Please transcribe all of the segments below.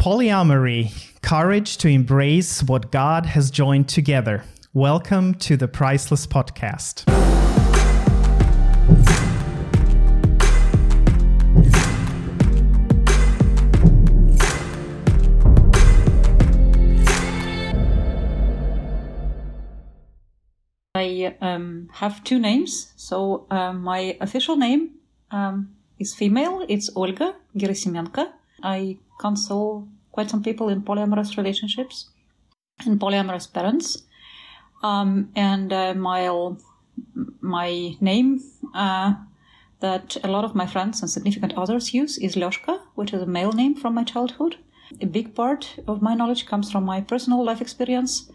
Polyamory, courage to embrace what God has joined together. Welcome to the Priceless Podcast. I um, have two names. So um, my official name um, is female. It's Olga Gerasimenko. I counsel quite some people in polyamorous relationships and polyamorous parents. Um, and uh, my my name uh, that a lot of my friends and significant others use is Lyoshka, which is a male name from my childhood. A big part of my knowledge comes from my personal life experience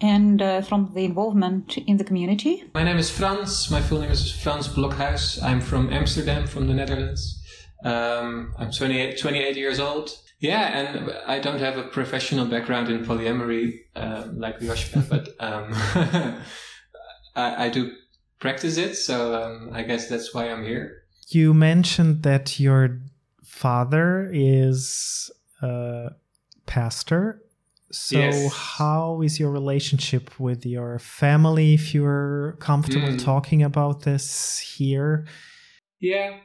and uh, from the involvement in the community. My name is Frans. My full name is Frans Blokhuis. I'm from Amsterdam, from the Netherlands. Um, I'm 28, 28, years old. Yeah, and I don't have a professional background in polyamory um, like Yoshka, but um, I, I, do practice it, so um, I guess that's why I'm here. You mentioned that your father is a pastor so, yes. how is your relationship with your family? If you're comfortable mm. talking about this here, yeah,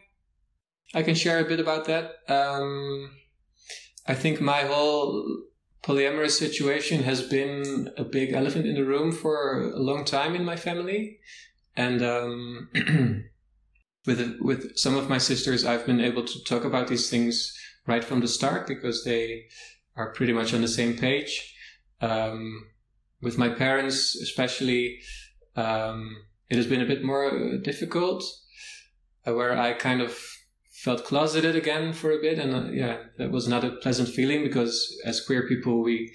I can share a bit about that. Um, I think my whole polyamorous situation has been a big elephant in the room for a long time in my family, and um, with with some of my sisters, I've been able to talk about these things right from the start because they are pretty much on the same page. Um, with my parents, especially, um, it has been a bit more difficult, uh, where I kind of felt closeted again for a bit, and uh, yeah, that was not a pleasant feeling because as queer people, we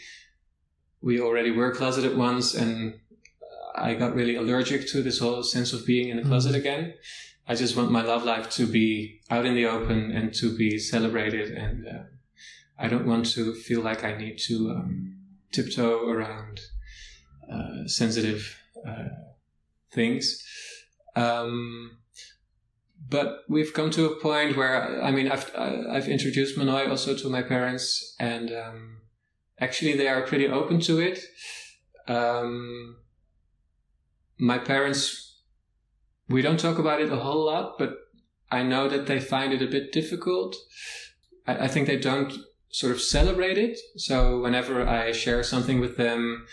we already were closeted once, and I got really allergic to this whole sense of being in the closet mm-hmm. again. I just want my love life to be out in the open and to be celebrated and. Uh, I don't want to feel like I need to um, tiptoe around uh, sensitive uh, things. Um, but we've come to a point where I mean I've I've introduced Manoj also to my parents, and um, actually they are pretty open to it. Um, my parents, we don't talk about it a whole lot, but I know that they find it a bit difficult. I, I think they don't sort of celebrate it. So whenever I share something with them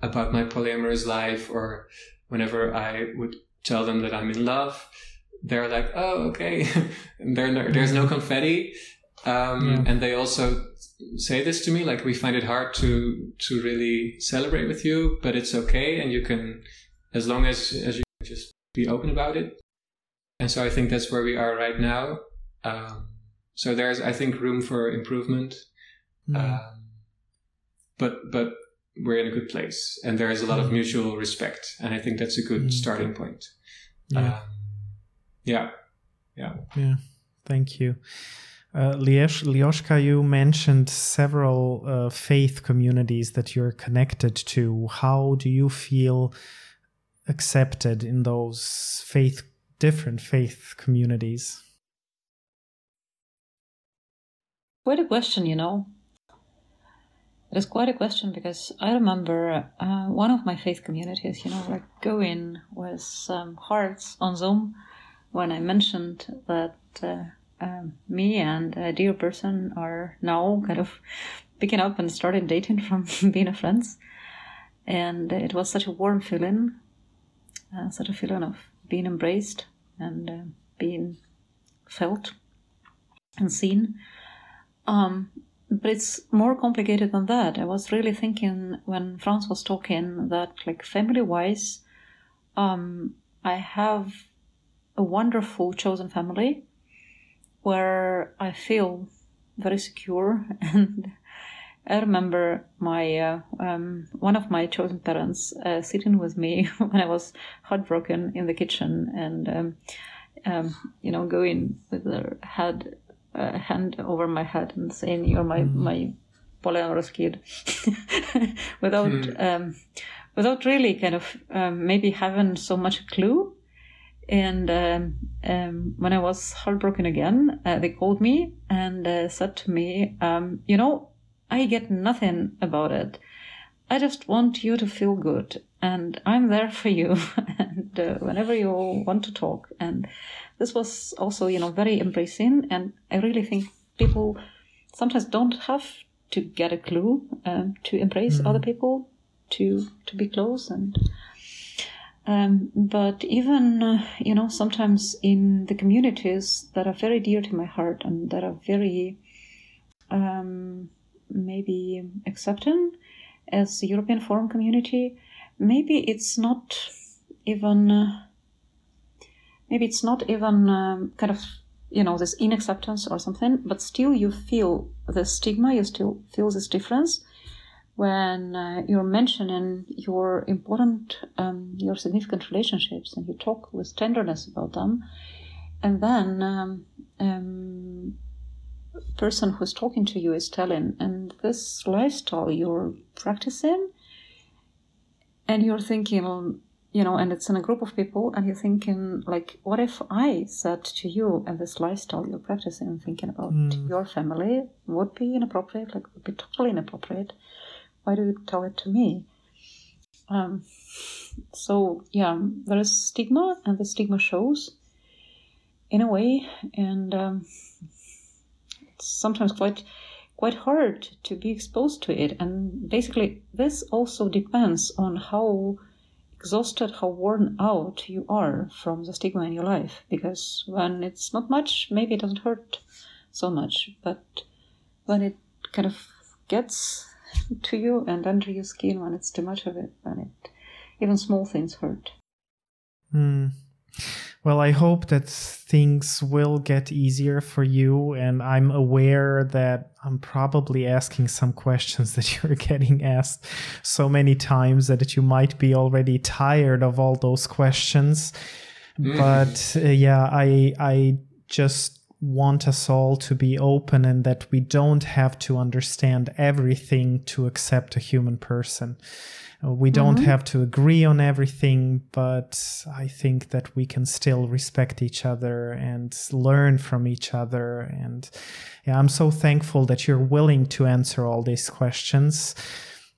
about my polyamorous life or whenever I would tell them that I'm in love, they're like, oh, okay. no, there's no confetti. Um, yeah. And they also say this to me, like, we find it hard to, to really celebrate with you, but it's okay. And you can, as long as, as you just be open about it. And so I think that's where we are right now. Um, so there's, I think, room for improvement. Mm. Um, but but we're in a good place, and there is a lot of hmm. mutual respect, and I think that's a good mm. starting point. Yeah. Um, yeah, yeah, yeah. Thank you. Uh, Lyoshka, you mentioned several uh, faith communities that you're connected to. How do you feel accepted in those faith, different faith communities? Quite a question, you know. It is quite a question because I remember uh, one of my faith communities, you know, like going with um, hearts on Zoom when I mentioned that uh, um, me and a dear person are now kind of picking up and starting dating from being friends. And it was such a warm feeling, uh, such a feeling of being embraced and uh, being felt and seen. Um, but it's more complicated than that. I was really thinking when Frans was talking that, like, family wise, um, I have a wonderful chosen family where I feel very secure. And I remember my uh, um, one of my chosen parents uh, sitting with me when I was heartbroken in the kitchen and. Um, um, you know, going with her head uh, hand over my head and saying, "You're my mm. my polyamorous kid," without mm. um, without really kind of um, maybe having so much clue. And um, um, when I was heartbroken again, uh, they called me and uh, said to me, um, "You know, I get nothing about it. I just want you to feel good, and I'm there for you, and uh, whenever you want to talk. And this was also, you know, very embracing, and I really think people sometimes don't have to get a clue um, to embrace mm. other people, to to be close, and um, but even uh, you know sometimes in the communities that are very dear to my heart and that are very um, maybe accepting as a European Forum community, maybe it's not even uh, maybe it's not even um, kind of you know this inacceptance or something, but still you feel the stigma, you still feel this difference when uh, you're mentioning your important, um, your significant relationships, and you talk with tenderness about them, and then um, um, person who's talking to you is telling, and this lifestyle you're practicing, and you're thinking, you know, and it's in a group of people, and you're thinking, like, what if I said to you, and this lifestyle you're practicing and thinking about mm. your family would be inappropriate, like, would be totally inappropriate. Why do you tell it to me? Um, so, yeah, there is stigma, and the stigma shows in a way, and um, it's sometimes quite quite hard to be exposed to it. And basically, this also depends on how exhausted, how worn out you are from the stigma in your life. Because when it's not much, maybe it doesn't hurt so much. But when it kind of gets to you and under your skin, when it's too much of it, then it even small things hurt. Mm. Well, I hope that things will get easier for you. And I'm aware that I'm probably asking some questions that you're getting asked so many times that you might be already tired of all those questions. Mm. But uh, yeah, I, I just want us all to be open and that we don't have to understand everything to accept a human person. Uh, we don't mm-hmm. have to agree on everything, but I think that we can still respect each other and learn from each other. And yeah, I'm so thankful that you're willing to answer all these questions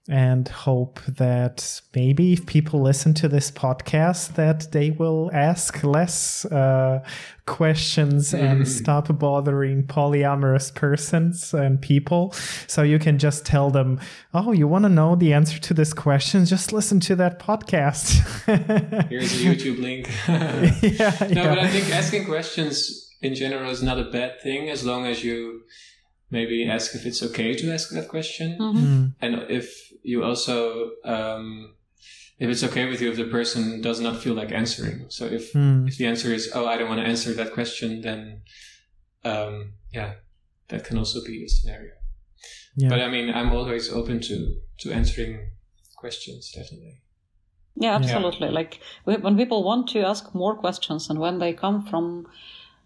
and hope that maybe if people listen to this podcast that they will ask less uh, questions mm. and stop bothering polyamorous persons and people so you can just tell them oh you want to know the answer to this question just listen to that podcast here's a youtube link yeah, no yeah. but i think asking questions in general is not a bad thing as long as you maybe ask if it's okay to ask that question mm-hmm. mm. and if you also um, if it's okay with you if the person does not feel like answering so if mm. if the answer is oh i don't want to answer that question then um, yeah that can also be a scenario yeah. but i mean i'm always open to to answering questions definitely yeah absolutely yeah. like when people want to ask more questions and when they come from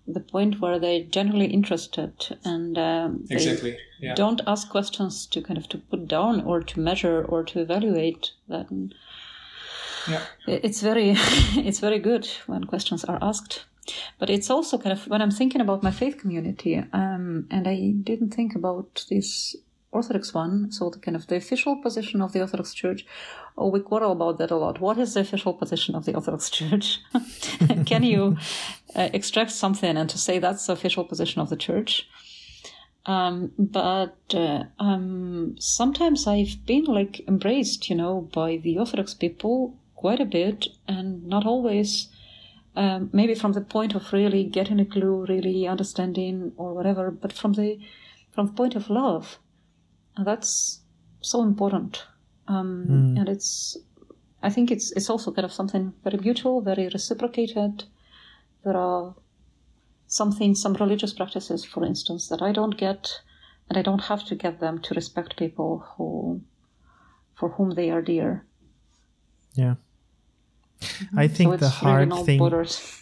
the point where they're generally interested and um, exactly yeah. don't ask questions to kind of to put down or to measure or to evaluate that yeah. it's very it's very good when questions are asked but it's also kind of when i'm thinking about my faith community um, and i didn't think about this Orthodox one, so the kind of the official position of the Orthodox Church. Oh, we quarrel about that a lot. What is the official position of the Orthodox Church? Can you uh, extract something and to say that's the official position of the Church? Um, but uh, um, sometimes I've been like embraced, you know, by the Orthodox people quite a bit, and not always. Um, maybe from the point of really getting a clue, really understanding or whatever, but from the from the point of love and that's so important. Um, mm. And it's, I think it's it's also kind of something very mutual, very reciprocated. There are something, some religious practices, for instance, that I don't get, and I don't have to get them to respect people who, for whom they are dear. Yeah, mm-hmm. I think so the hard really thing. Borders.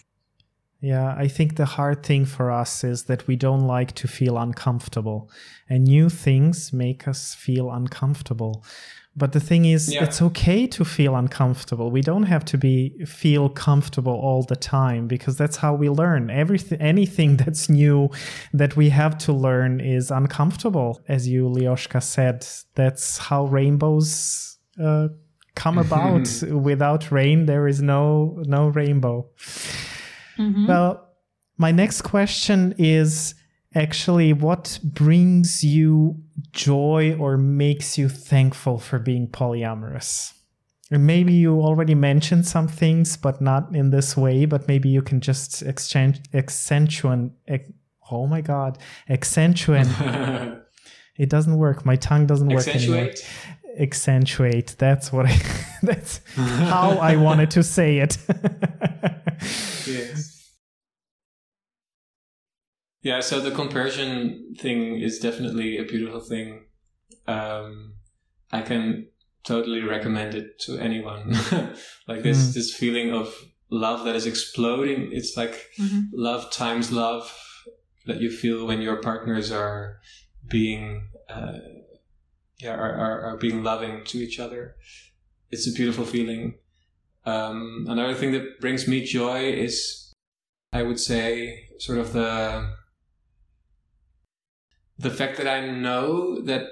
Yeah, I think the hard thing for us is that we don't like to feel uncomfortable, and new things make us feel uncomfortable. But the thing is, yeah. it's okay to feel uncomfortable. We don't have to be feel comfortable all the time because that's how we learn. Everything, anything that's new that we have to learn is uncomfortable. As you, Lyoshka, said, that's how rainbows uh, come about. Without rain, there is no no rainbow. Mm-hmm. Well, my next question is actually what brings you joy or makes you thankful for being polyamorous? And maybe you already mentioned some things, but not in this way, but maybe you can just exchange, accentuate, oh my God, accentuate. it doesn't work. My tongue doesn't work anymore. Accentuate. That's what I, that's how I wanted to say it. yes. Yeah, so the comparison thing is definitely a beautiful thing. Um, I can totally recommend it to anyone. like this, mm. this feeling of love that is exploding. It's like mm-hmm. love times love that you feel when your partners are being, uh, yeah, are, are, are, being loving to each other. It's a beautiful feeling. Um, another thing that brings me joy is, I would say, sort of the the fact that I know that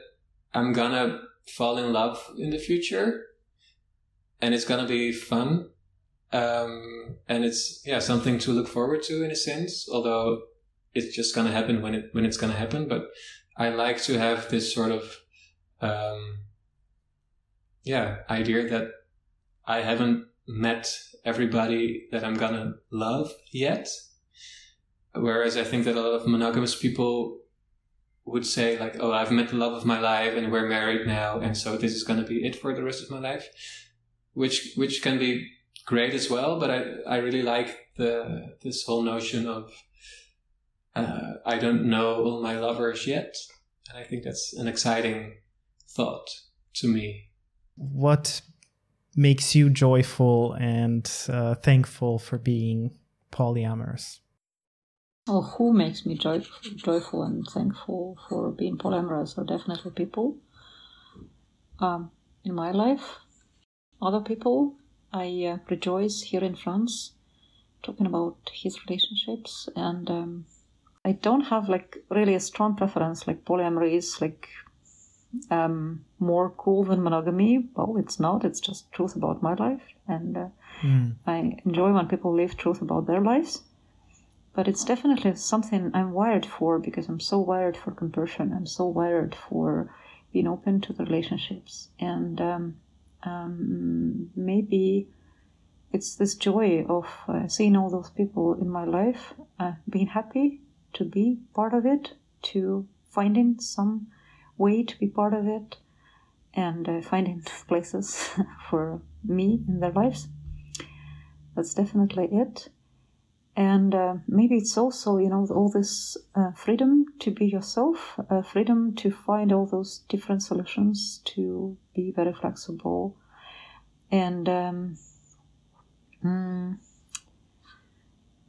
I'm gonna fall in love in the future and it's gonna be fun. Um, and it's, yeah, something to look forward to in a sense, although it's just gonna happen when it, when it's gonna happen. But I like to have this sort of, um, yeah, idea that I haven't met everybody that I'm gonna love yet. Whereas I think that a lot of monogamous people would say like, "Oh, I've met the love of my life, and we're married now, and so this is going to be it for the rest of my life," which which can be great as well. But I I really like the this whole notion of uh, I don't know all my lovers yet, and I think that's an exciting thought to me. What makes you joyful and uh, thankful for being polyamorous? Or who makes me joy, joyful and thankful for being polyamorous are definitely people um, in my life. Other people, I uh, rejoice here in Frans talking about his relationships, and um, I don't have like really a strong preference. Like polyamory is like um, more cool than monogamy. Well, it's not. It's just truth about my life, and uh, mm. I enjoy when people live truth about their lives but it's definitely something I'm wired for because I'm so wired for compassion. I'm so wired for being open to the relationships, and um, um, maybe it's this joy of uh, seeing all those people in my life, uh, being happy to be part of it, to finding some way to be part of it, and uh, finding places for me in their lives. That's definitely it and uh, maybe it's also you know all this uh, freedom to be yourself uh, freedom to find all those different solutions to be very flexible. And um, mm,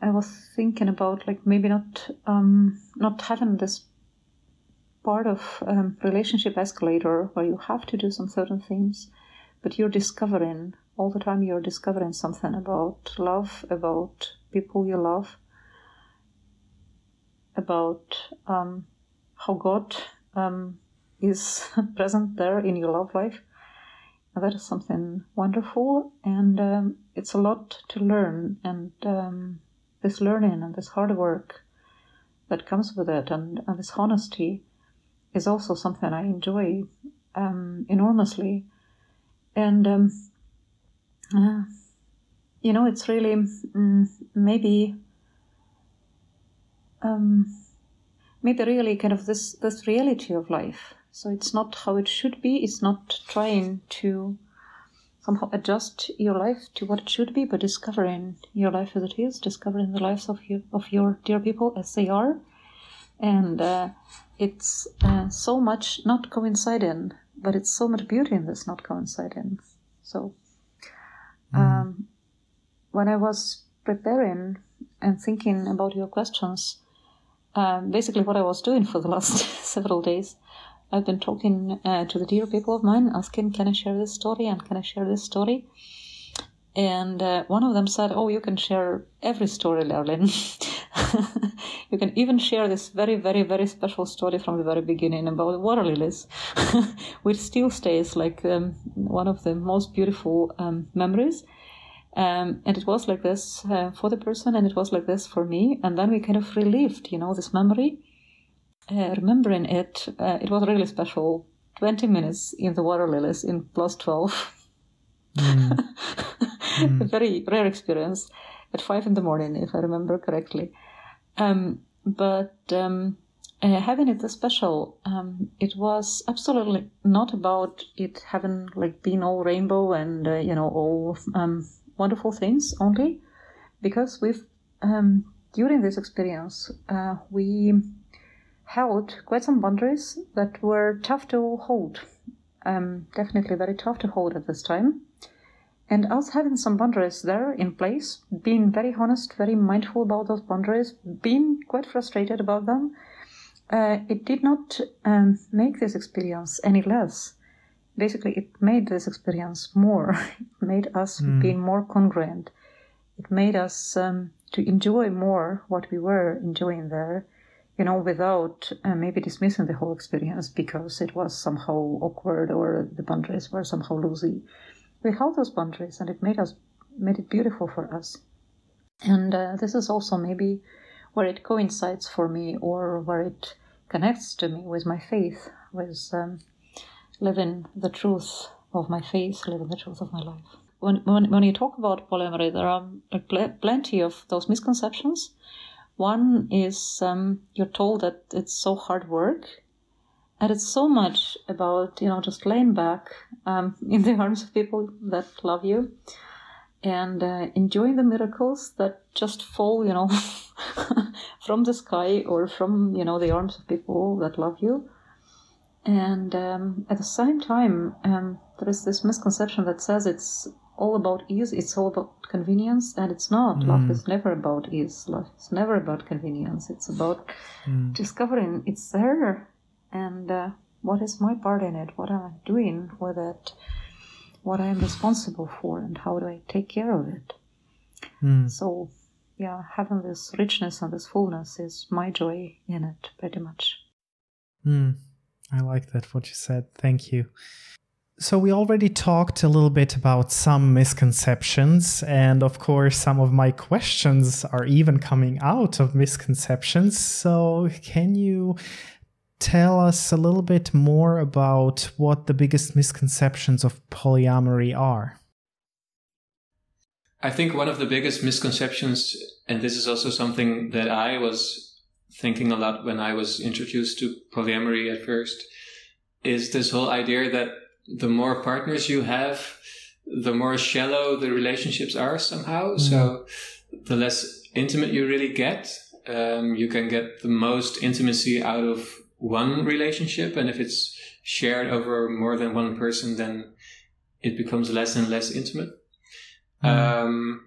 i was thinking about like maybe not um, not having this part of um, relationship escalator where you have to do some certain things but you're discovering all the time you're discovering something about love about people you love, about um, how God um, is present there in your love life. And that is something wonderful, and um, it's a lot to learn. And um, this learning and this hard work that comes with it, and, and this honesty, is also something I enjoy um, enormously. And uh, you know, it's really mm, maybe um, maybe really kind of this this reality of life. So it's not how it should be. It's not trying to somehow adjust your life to what it should be, but discovering your life as it is, discovering the lives of you of your dear people as they are, and uh, it's uh, so much not coinciding, but it's so much beauty in this not coinciding. So. Mm. Um, when I was preparing and thinking about your questions, um, basically what I was doing for the last several days, I've been talking uh, to the dear people of mine, asking, "Can I share this story?" and "Can I share this story?" And uh, one of them said, "Oh, you can share every story, Lerlin. you can even share this very, very, very special story from the very beginning about water lilies, which still stays like um, one of the most beautiful um, memories." Um, and it was like this uh, for the person, and it was like this for me. And then we kind of relived, you know, this memory. Uh, remembering it, uh, it was really special. 20 minutes in the water lilies in plus 12. Mm. mm. a very rare experience at five in the morning, if I remember correctly. Um, but um, uh, having it this special, um, it was absolutely not about it having like been all rainbow and uh, you know all um, wonderful things only, because we've um, during this experience uh, we held quite some boundaries that were tough to hold. Um, definitely very tough to hold at this time. And us having some boundaries there in place, being very honest, very mindful about those boundaries, being quite frustrated about them, uh, it did not um, make this experience any less. Basically, it made this experience more. it made us mm. being more congruent. It made us um, to enjoy more what we were enjoying there, you know, without uh, maybe dismissing the whole experience because it was somehow awkward or the boundaries were somehow loosey we held those boundaries and it made us made it beautiful for us and uh, this is also maybe where it coincides for me or where it connects to me with my faith with um, living the truth of my faith living the truth of my life. When, when, when you talk about polyamory there are pl- plenty of those misconceptions. One is um, you're told that it's so hard work and it's so much about you know just laying back um, in the arms of people that love you and uh, enjoying the miracles that just fall you know from the sky or from you know the arms of people that love you and um, at the same time um, there is this misconception that says it's all about ease it's all about convenience and it's not mm. love is never about ease love is never about convenience it's about mm. discovering it's there and uh, what is my part in it? What am I doing with it? What I am responsible for, and how do I take care of it? Mm. So, yeah, having this richness and this fullness is my joy in it, pretty much. Mm. I like that, what you said. Thank you. So, we already talked a little bit about some misconceptions, and of course, some of my questions are even coming out of misconceptions. So, can you tell us a little bit more about what the biggest misconceptions of polyamory are? I think one of the biggest misconceptions, and this is also something that I was thinking a lot when I was introduced to polyamory at first, is this whole idea that the more partners you have, the more shallow the relationships are somehow. Mm. So the less intimate you really get, um, you can get the most intimacy out of one relationship and if it's shared over more than one person then it becomes less and less intimate mm. um,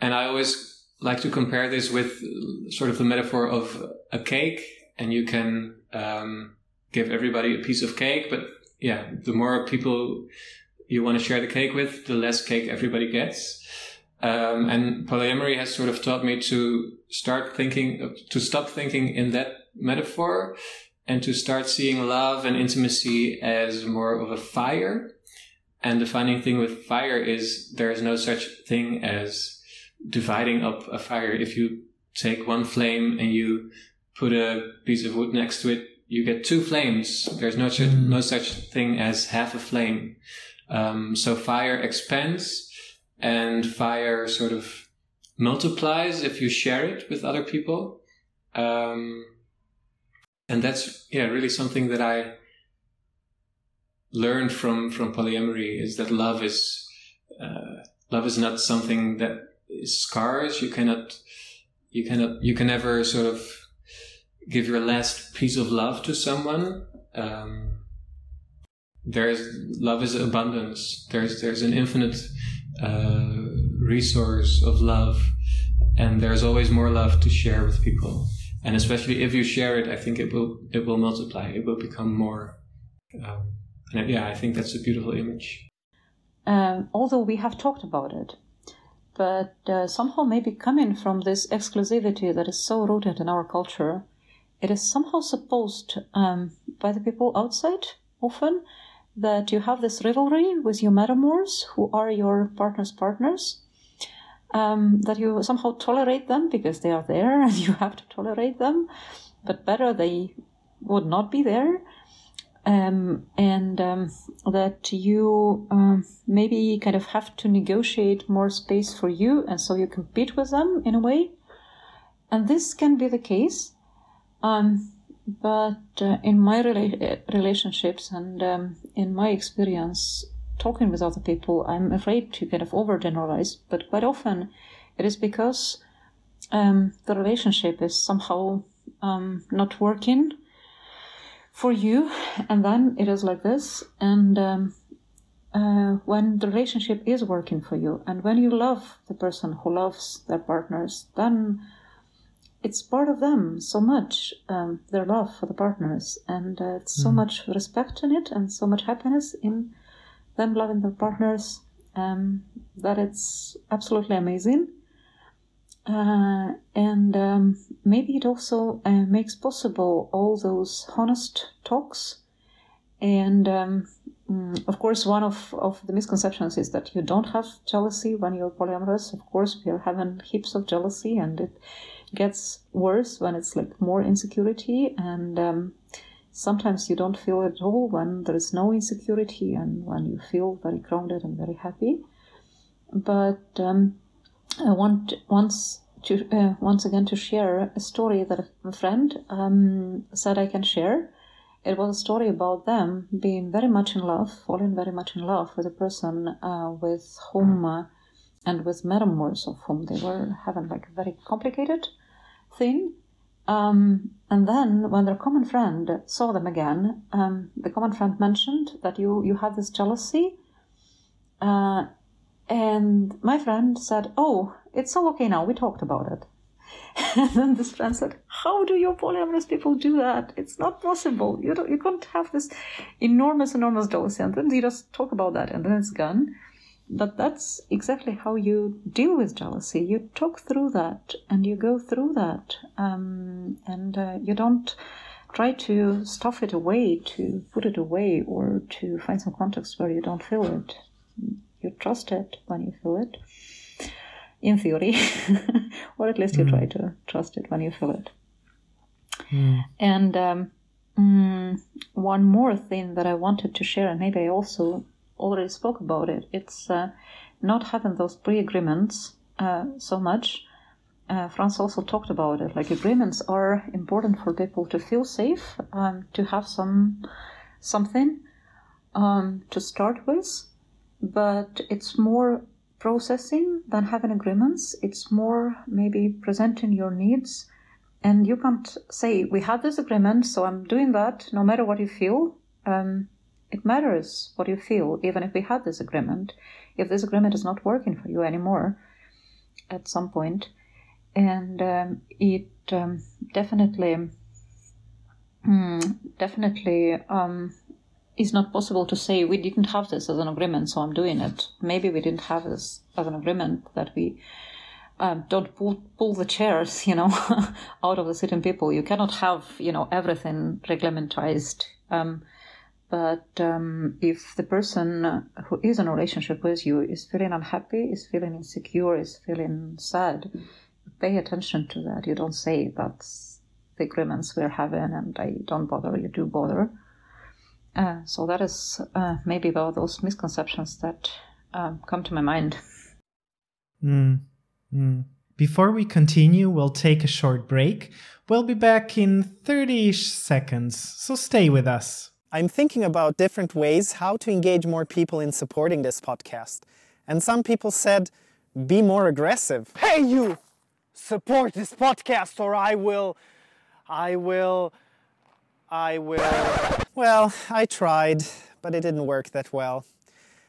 and i always like to compare this with sort of the metaphor of a cake and you can um, give everybody a piece of cake but yeah the more people you want to share the cake with the less cake everybody gets um, and polyamory has sort of taught me to start thinking to stop thinking in that metaphor and to start seeing love and intimacy as more of a fire. And the funny thing with fire is there is no such thing as dividing up a fire. If you take one flame and you put a piece of wood next to it, you get two flames. There's no such, mm. no such thing as half a flame. Um, so fire expands and fire sort of multiplies if you share it with other people. Um, and that's yeah really something that I learned from from polyamory is that love is uh, love is not something that is scarce. You cannot you cannot you can never sort of give your last piece of love to someone. Um, there's love is abundance. There's there's an infinite uh, resource of love, and there's always more love to share with people. And especially if you share it, I think it will it will multiply. It will become more. Um, and yeah, I think that's a beautiful image. Um, although we have talked about it, but uh, somehow maybe coming from this exclusivity that is so rooted in our culture, it is somehow supposed um, by the people outside often that you have this rivalry with your metamours who are your partner's partners um, that you somehow tolerate them because they are there and you have to tolerate them but better they would not be there um, and um, that you um, maybe kind of have to negotiate more space for you and so you compete with them in a way. And this can be the case um, but uh, in my rela- relationships and um, in my experience talking with other people, I'm afraid to kind of overgeneralize, but quite often it is because um, the relationship is somehow not working for you, and then it is like this. And um, uh, when the relationship is working for you, and when you love the person who loves their partners, then it's part of them so much um, their love for the partners and uh, so mm. much respect in it and so much happiness in them loving their partners um, that it's absolutely amazing uh, and um, maybe it also uh, makes possible all those honest talks. And um, mm, of course one of, of the misconceptions is that you don't have jealousy when you're polyamorous. Of course we are having heaps of jealousy and it gets worse when it's like more insecurity. And um, sometimes you don't feel at all when there is no insecurity and when you feel very grounded and very happy. But um, i want once to uh, once again to share a story that a friend um, said i can share it was a story about them being very much in love falling very much in love with a person uh, with whom uh, and with metamours of whom they were having like a very complicated thing. Um, and then when their common friend saw them again, um, the common friend mentioned that you, you had this jealousy. Uh, and my friend said, Oh, it's all okay now. We talked about it. and then this friend said, How do you polyamorous people do that? It's not possible. You, don't, you can't have this enormous, enormous jealousy. And then you just talk about that and then it's gone. But that's exactly how you deal with jealousy. You talk through that and you go through that. Um, and uh, you don't try to stuff it away, to put it away, or to find some context where you don't feel it. You trust it when you feel it, in theory, or at least you mm. try to trust it when you feel it. Mm. And um, mm, one more thing that I wanted to share, and maybe I also already spoke about it. It's uh, not having those pre-agreements uh, so much. Uh, Frans also talked about it. Like agreements are important for people to feel safe, um, to have some something um, to start with, but it's more processing than having agreements. It's more maybe presenting your needs. And you can't say, we had this agreement, so I'm doing that no matter what you feel. Um, it matters what you feel, even if we had this agreement. If this agreement is not working for you anymore at some point, and um, it um, definitely, mm, definitely is not possible to say we didn't have this as an agreement, so I'm doing it. Maybe we didn't have this as an agreement that we um, don't pull, pull the chairs, you know, out of the sitting people. You cannot have, you know, everything reglementized. Um, but um, if the person who is in a relationship with you is feeling unhappy, is feeling insecure, is feeling sad, pay attention to that. You don't say that's the agreements we're having and I don't bother, you do bother. Uh, so that is uh, maybe about those misconceptions that um, come to my mind. Mm, mm. Before we continue, we'll take a short break. We'll be back in 30 seconds, so stay with us. I'm thinking about different ways how to engage more people in supporting this podcast. And some people said, be more aggressive. Hey, you! Support this podcast or I will. I will. I will. Well, I tried, but it didn't work that well.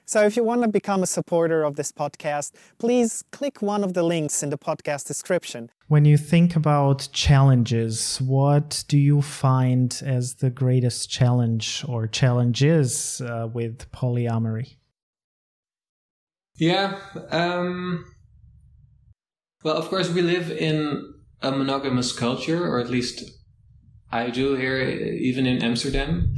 So if you want to become a supporter of this podcast, please click one of the links in the podcast description. When you think about challenges, what do you find as the greatest challenge or challenges uh, with polyamory? Yeah. Um, well, of course, we live in a monogamous culture, or at least I do here, even in Amsterdam.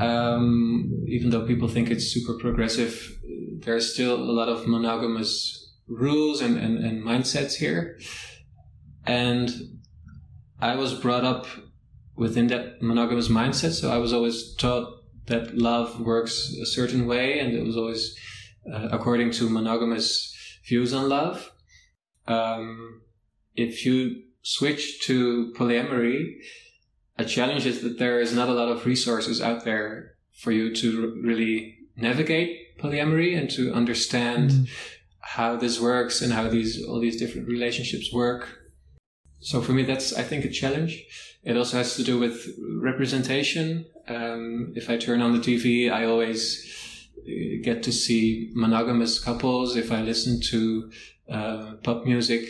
Um, even though people think it's super progressive, there's still a lot of monogamous rules and, and, and mindsets here. And I was brought up within that monogamous mindset, so I was always taught that love works a certain way, and it was always uh, according to monogamous views on love. Um, if you switch to polyamory, a challenge is that there is not a lot of resources out there for you to really navigate polyamory and to understand mm. how this works and how these all these different relationships work. So for me, that's I think a challenge. It also has to do with representation. Um, if I turn on the TV, I always uh, get to see monogamous couples. If I listen to uh, pop music,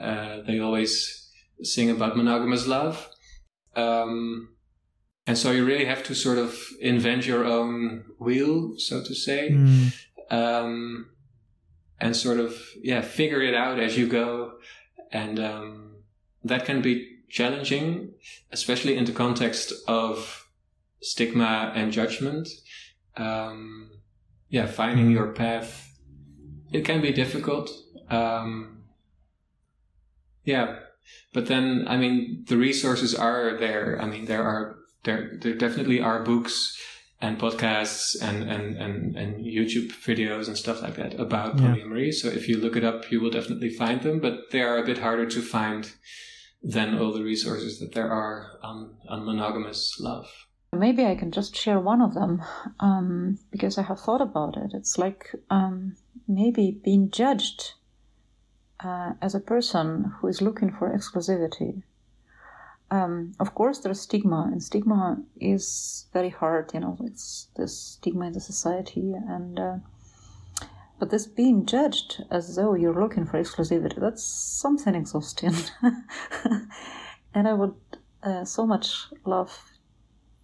uh, they always sing about monogamous love. Um, and so you really have to sort of invent your own wheel, so to say, mm. um, and sort of yeah figure it out as you go, and um, that can be challenging, especially in the context of stigma and judgment. Um, yeah, finding mm. your path, it can be difficult. Um, yeah, but then, I mean, the resources are there. I mean, there are there there definitely are books and podcasts and and and, and YouTube videos and stuff like that about yeah. polyamory. So if you look it up, you will definitely find them. But they are a bit harder to find than all the resources that there are on on monogamous love. Maybe I can just share one of them um, because I have thought about it. It's like um, maybe being judged uh, as a person who is looking for exclusivity. Um, of course, there's stigma, and stigma is very hard. You know, it's this stigma in the society, and uh, but this being judged as though you're looking for exclusivity—that's something exhausting. and I would uh, so much love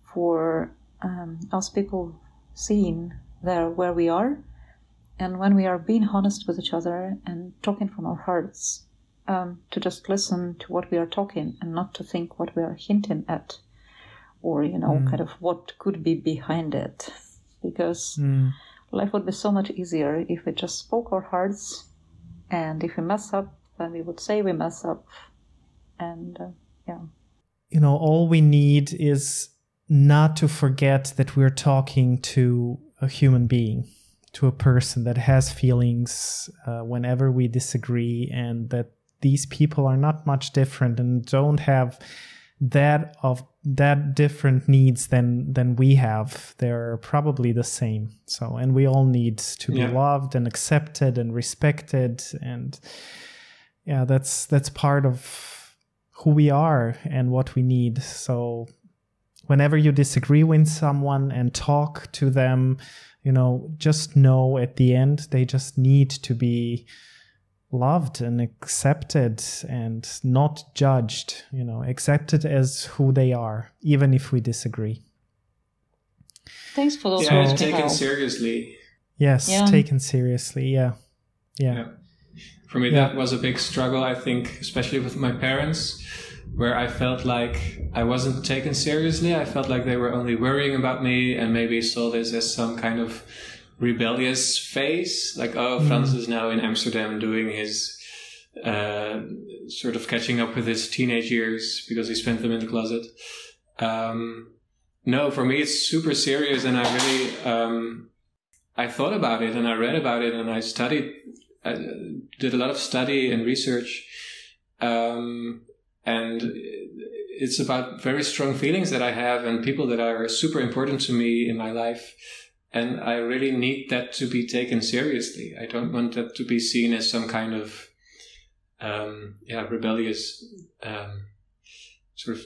for um, us people seeing there where we are and when we are being honest with each other and talking from our hearts, um, to just listen to what we are talking and not to think what we are hinting at or, you know, mm. kind of what could be behind it. Because mm. life would be so much easier if we just spoke our hearts and if we mess up, then we would say we mess up. And uh, yeah. You know, all we need is not to forget that we're talking to a human being to a person that has feelings uh, whenever we disagree and that these people are not much different and don't have that of that different needs than than we have they're probably the same so and we all need to be yeah. loved and accepted and respected and yeah that's that's part of who we are and what we need so whenever you disagree with someone and talk to them you know, just know at the end they just need to be loved and accepted and not judged, you know, accepted as who they are, even if we disagree. Thanks for those yeah, words. taken seriously. Yes, yeah. taken seriously. Yeah. yeah. yeah. For me, that was a big struggle, I think, especially with my parents where I felt like I wasn't taken seriously. I felt like they were only worrying about me and maybe saw this as some kind of rebellious phase. Like, oh, mm. Frans is now in Amsterdam doing his uh, sort of catching up with his teenage years because he spent them in the closet. Um, no, for me, it's super serious, and I really um, I thought about it and I read about it and I studied, I did a lot of study and research. Um, and it's about very strong feelings that I have and people that are super important to me in my life. And I really need that to be taken seriously. I don't want that to be seen as some kind of, um, yeah, rebellious, um, sort of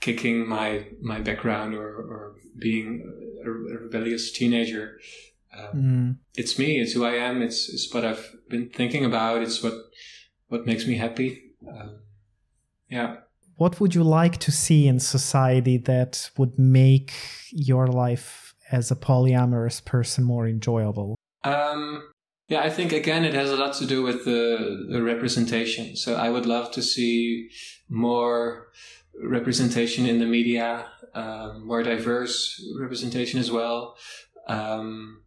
kicking my, my background or, or being a, a rebellious teenager. Um, Mm. It's me. It's who I am. It's, it's what I've been thinking about. It's what what makes me happy. Um, yeah. What would you like to see in society that would make your life as a polyamorous person more enjoyable? Um, yeah, I think again it has a lot to do with the, the representation. So I would love to see more representation in the media, um, more diverse representation as well. Um,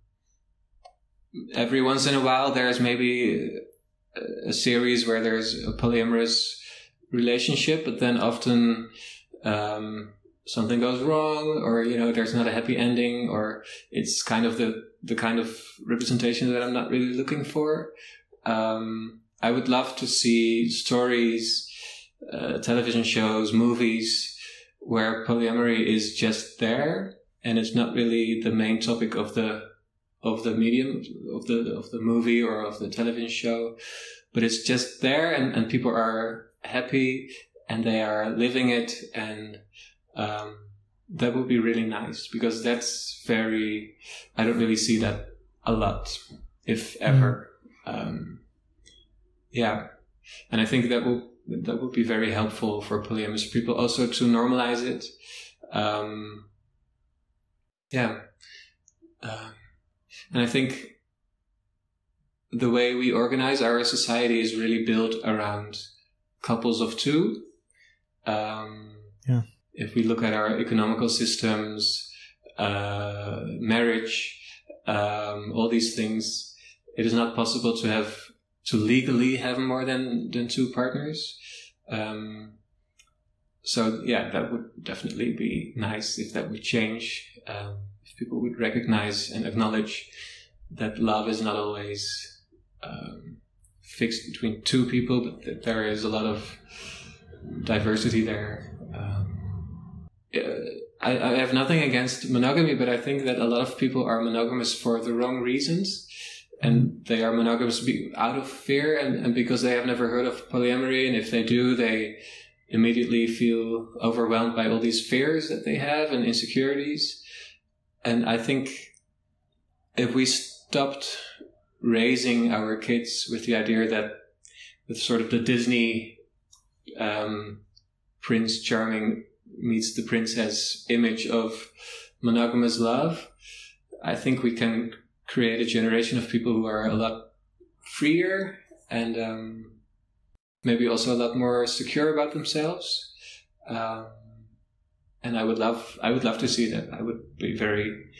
every once in a while, there's maybe a, a series where there's a polyamorous relationship, but then often um, something goes wrong, or you know, there's not a happy ending, or it's kind of the the kind of representation that I'm not really looking for. Um, I would love to see stories, uh, television shows, movies where polyamory is just there and it's not really the main topic of the of the medium of the of the movie or of the television show, but it's just there and, and people are happy and they are living it and um, that would be really nice because that's very i don't really see that a lot if ever. Um, yeah. And i think that will that would be very helpful for polyamorous people also to normalize it. Um, yeah. Uh, and i think the way we organize our society is really built around couples of two um, Yeah. if we look at our economical systems, uh, marriage, um, all these things, it is not possible to have to legally have more than than two partners. Um, so yeah, that would definitely be nice if that would change. Um, if people would recognize and acknowledge that love is not always um, fixed between two people, but that there is a lot of diversity there. Um, I, I have nothing against monogamy, but I think that a lot of people are monogamous for the wrong reasons. And they are monogamous out of fear and, and because they have never heard of polyamory. And if they do, they immediately feel overwhelmed by all these fears that they have and insecurities. And I think if we stopped raising our kids with the idea that with sort of the Disney um, Prince Charming meets the princess image of monogamous love, I think we can create a generation of people who are a lot freer and um, maybe also a lot more secure about themselves. Um, and I would love, I would love to see that. I would be very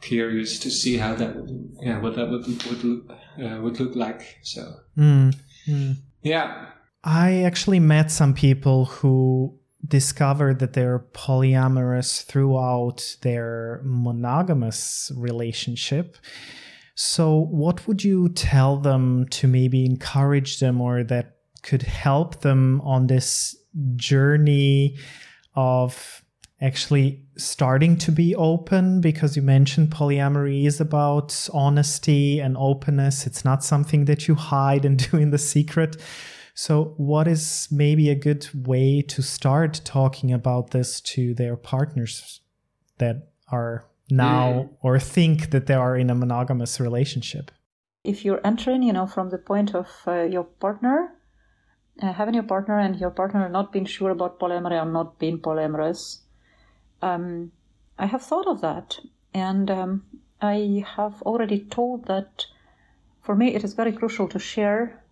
curious to see how that, would, yeah, what that would would look, uh, would look like. So Mm, mm. yeah, I actually met some people who discovered that they're polyamorous throughout their monogamous relationship. So, what would you tell them to maybe encourage them or that could help them on this journey of actually starting to be open? Because you mentioned polyamory is about honesty and openness, it's not something that you hide and do in the secret. So, what is maybe a good way to start talking about this to their partners that are now Mm. or think that they are in a monogamous relationship? if you're entering, you know, from the point of uh, your partner, uh, having your partner and your partner not being sure about polyamory or not being polyamorous, um, I have thought of that. And um, I have already told that for me it is very crucial to share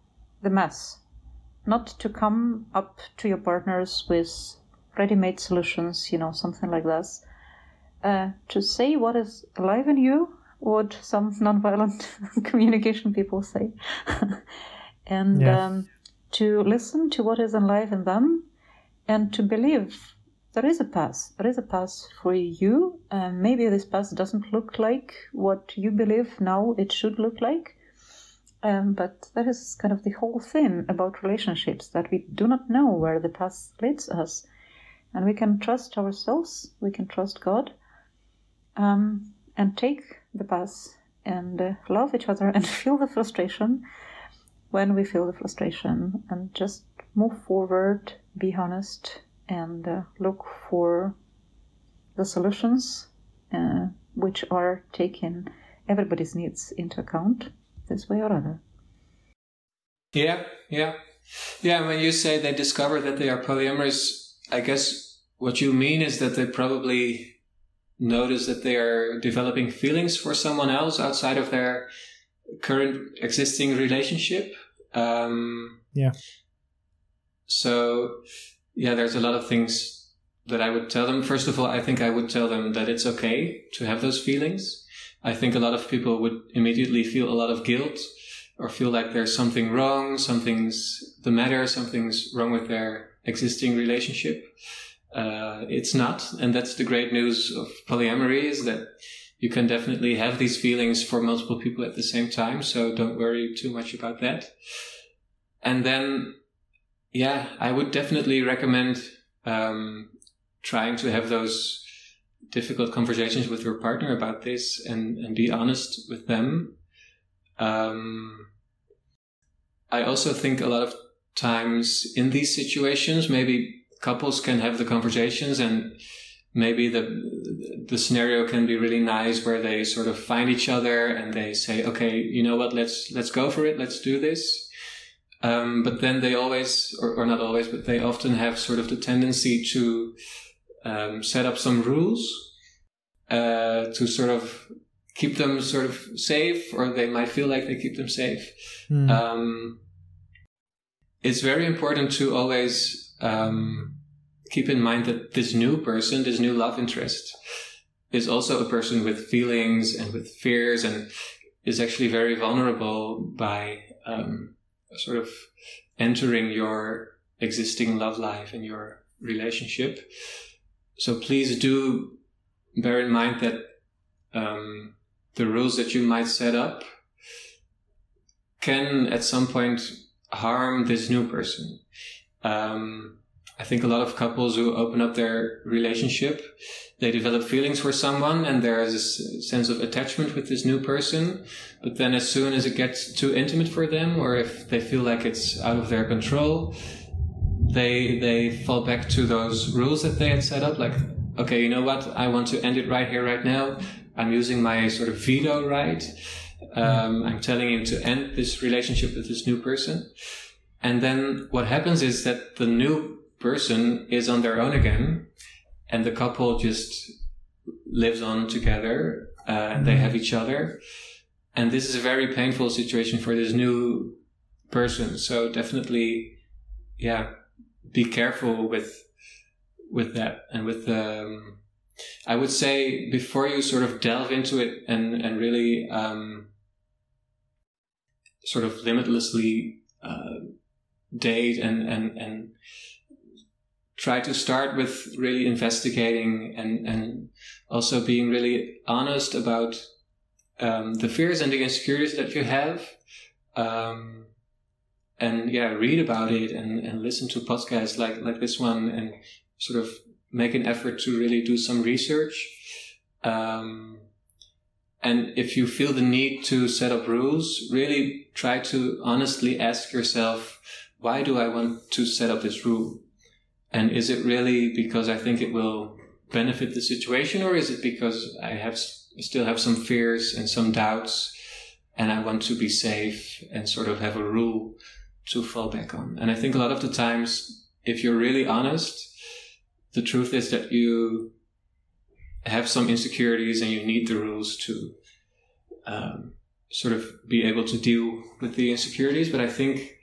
the mess, not to come up to your partners with ready made solutions, you know, something like this. Uh, to say what is alive in you, what some nonviolent communication people say, and um, to listen to what is alive in them, and to believe there is a path. There is a path for you. Uh, maybe this path doesn't look like what you believe now it should look like. Um, but that is kind of the whole thing about relationships that we do not know where the path leads us. And we can trust ourselves, we can trust God, um, and take the path and uh, love each other and feel the frustration when we feel the frustration and just move forward, be honest, and uh, look for the solutions uh, which are taking everybody's needs into account this way or other. Yeah, yeah. Yeah, when you say they discover that they are polyamorous, I guess what you mean is that they probably notice that they are developing feelings for someone else outside of their current existing relationship. Um, yeah. So, yeah, there's a lot of things that I would tell them. First of all, I think I would tell them that it's okay to have those feelings. I think a lot of people would immediately feel a lot of guilt or feel like there's something wrong, something's the matter, something's wrong with their existing relationship. Uh, it's not, and that's the great news of polyamory is that you can definitely have these feelings for multiple people at the same time. So don't worry too much about that. And then, yeah, I would definitely recommend um, trying to have those difficult conversations with your partner about this and, and be honest with them. Um, I also think a lot of times in these situations, maybe couples can have the conversations and maybe the the scenario can be really nice where they sort of find each other and they say okay you know what? Let's let's go for it. Let's do this um, but then they always or, or, not always but they often have sort of the tendency to um, set up some rules uh, to sort of keep them sort of safe or they might feel like they keep them safe mm. um, it's very important to always um, keep in mind that this new person, this new love interest, is also a person with feelings and with fears and is actually very vulnerable by um, sort of entering your existing love life and your relationship. So please do bear in mind that um, the rules that you might set up can at some point harm this new person. Um, I think a lot of couples who open up their relationship, they develop feelings for someone and there is a sense of attachment with this new person. But then as soon as it gets too intimate for them or if they feel like it's out of their control, they, they fall back to those rules that they had set up. Like, okay, you know what? I want to end it right here, right now. I'm using my sort of veto right. Um, I'm telling him to end this relationship with this new person. And then what happens is that the new person is on their own again, and the couple just lives on together, uh, and they have each other. And this is a very painful situation for this new person. So definitely, yeah, be careful with with that and with um, I would say before you sort of delve into it and and really um, sort of limitlessly uh, date and and and try to start with really investigating and, and also being really honest about um, the fears and the insecurities that you have. Um, and yeah, read about it and, and listen to podcasts like, like this one and sort of make an effort to really do some research. Um, and if you feel the need to set up rules, really try to honestly ask yourself, why do I want to set up this rule? And is it really because I think it will benefit the situation, or is it because I have still have some fears and some doubts, and I want to be safe and sort of have a rule to fall back on? And I think a lot of the times, if you're really honest, the truth is that you have some insecurities and you need the rules to um, sort of be able to deal with the insecurities. But I think,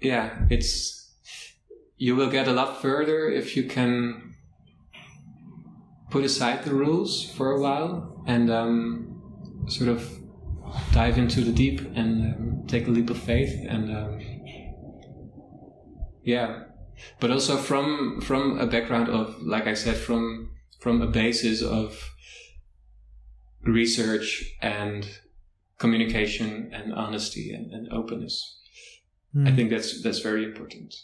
yeah, it's you will get a lot further if you can put aside the rules for a while and um, sort of dive into the deep and um, take a leap of faith and um, yeah but also from from a background of like i said from from a basis of research and communication and honesty and, and openness mm. i hmm. think that's that's very important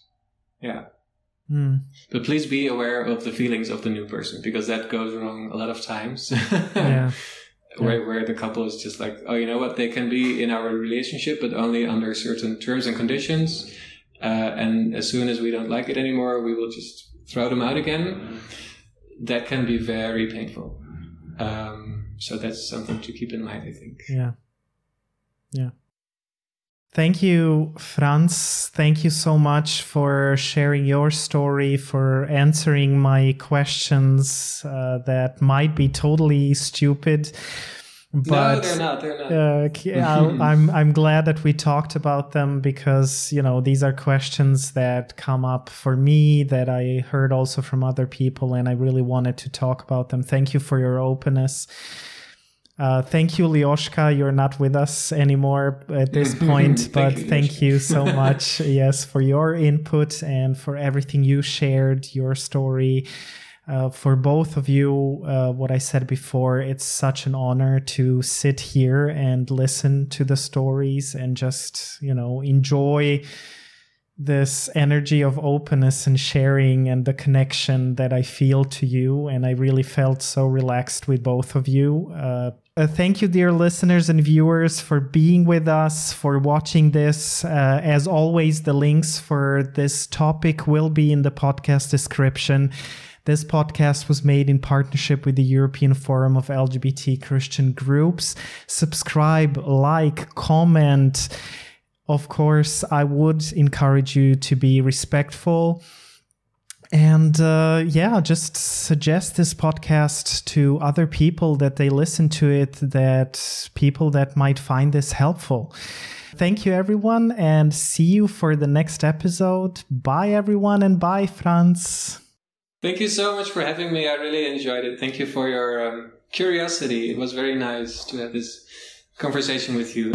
yeah. Mm. But please be aware of the feelings of the new person because that goes wrong a lot of times. yeah. Where, where the couple is just like, oh, you know what? They can be in our relationship, but only under certain terms and conditions. Uh, and as soon as we don't like it anymore, we will just throw them out again. That can be very painful. Um, so that's something to keep in mind, I think. Yeah. Yeah. Thank you, Frans. Thank you so much for sharing your story, for answering my questions uh, that might be totally stupid. But, no, they're not. They're not. Uh, I'm I'm glad that we talked about them because you know these are questions that come up for me that I heard also from other people, and I really wanted to talk about them. Thank you for your openness. Uh, thank you, Lyoshka. You're not with us anymore at this point, but thank you, thank you so much, yes, for your input and for everything you shared, your story. Uh, for both of you, uh, what I said before, it's such an honor to sit here and listen to the stories and just, you know, enjoy this energy of openness and sharing and the connection that I feel to you. And I really felt so relaxed with both of you. Uh, uh, thank you, dear listeners and viewers, for being with us, for watching this. Uh, as always, the links for this topic will be in the podcast description. This podcast was made in partnership with the European Forum of LGBT Christian Groups. Subscribe, like, comment of course, I would encourage you to be respectful. And uh, yeah, just suggest this podcast to other people that they listen to it, that people that might find this helpful. Thank you, everyone, and see you for the next episode. Bye, everyone, and bye, Frans. Thank you so much for having me. I really enjoyed it. Thank you for your um, curiosity. It was very nice to have this conversation with you.